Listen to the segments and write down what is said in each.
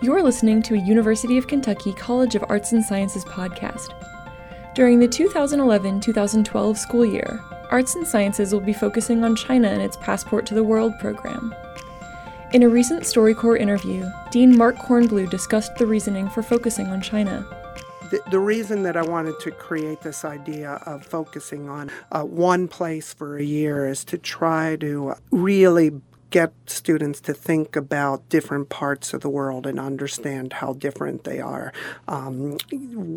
You're listening to a University of Kentucky College of Arts and Sciences podcast. During the 2011 2012 school year, Arts and Sciences will be focusing on China and its Passport to the World program. In a recent StoryCorps interview, Dean Mark Kornbluh discussed the reasoning for focusing on China. The, the, reason that I wanted to create this idea of focusing on uh, one place for a year is to try to really get students to think about different parts of the world and understand how different they are. Um,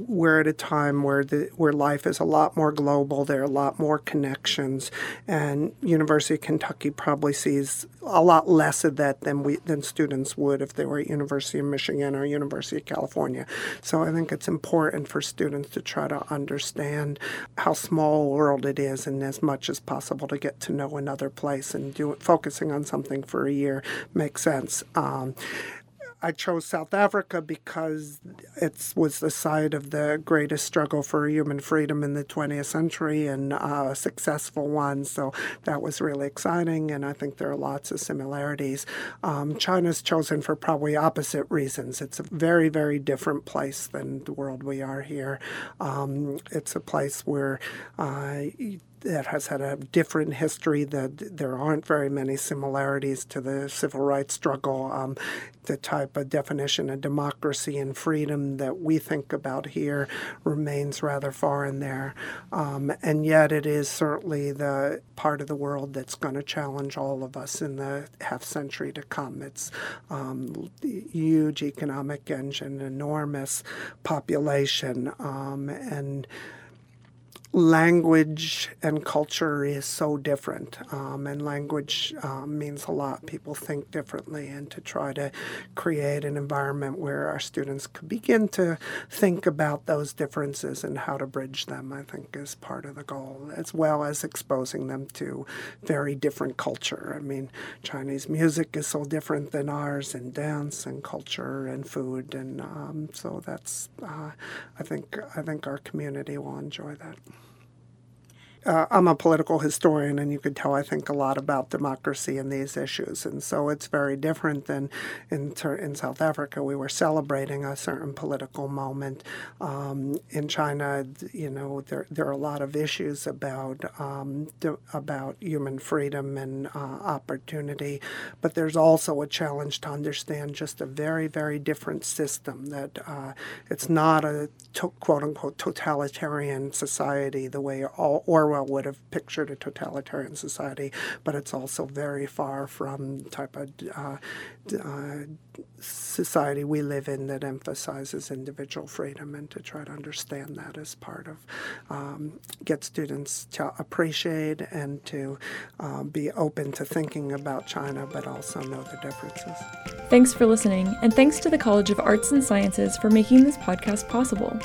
we're at a time where the where life is a lot more global. There are a lot more connections, and University of Kentucky probably sees a lot less of that than we than students would if they were at University of Michigan or University of California. So I think it's important for students to try to understand how small a world it is, and as much as possible to get to know another place and do focusing on something something for a year makes sense. Um, I chose South Africa because it was the site of the greatest struggle for human freedom in the 20th century and a successful one. So that was really exciting, and I think there are lots of similarities. Um, China's chosen for probably opposite reasons. It's a very, very different place than the world we are here. Um, it's a place where uh, that has had a different history, that there aren't very many similarities to the civil rights struggle. Um, the type of definition of democracy and freedom that we think about here remains rather foreign there. Um, and yet, it is certainly the part of the world that's going to challenge all of us in the half century to come. It's um, huge economic engine, enormous population, um, and language and culture is so different, um, and language um, means a lot. People think differently, and to try to create an environment where our students could begin to think about those differences and how to bridge them, I think, is part of the goal, as well as exposing them to very different culture. I mean, Chinese music is so different than ours, and dance and culture and food, and um, so that's. Uh, I think I think our community will enjoy that uh, I'm a political historian, and you can tell I think a lot about democracy and these issues. And so it's very different than in, in South Africa. We were celebrating a certain political moment. Um, in China, you know, there, there are a lot of issues about um, about human freedom and uh, opportunity, but there's also a challenge to understand just a very, very different system. That uh, it's not a to, quote unquote totalitarian society the way all, or Orwell would have pictured a totalitarian society, but it's also very far from the type of uh, uh, society we live in that emphasizes individual freedom, and to try to understand that as part of um, get students to appreciate and to um, be open to thinking about China, but also know the differences. Thanks for listening, and thanks to the College of Arts and Sciences for making this podcast possible.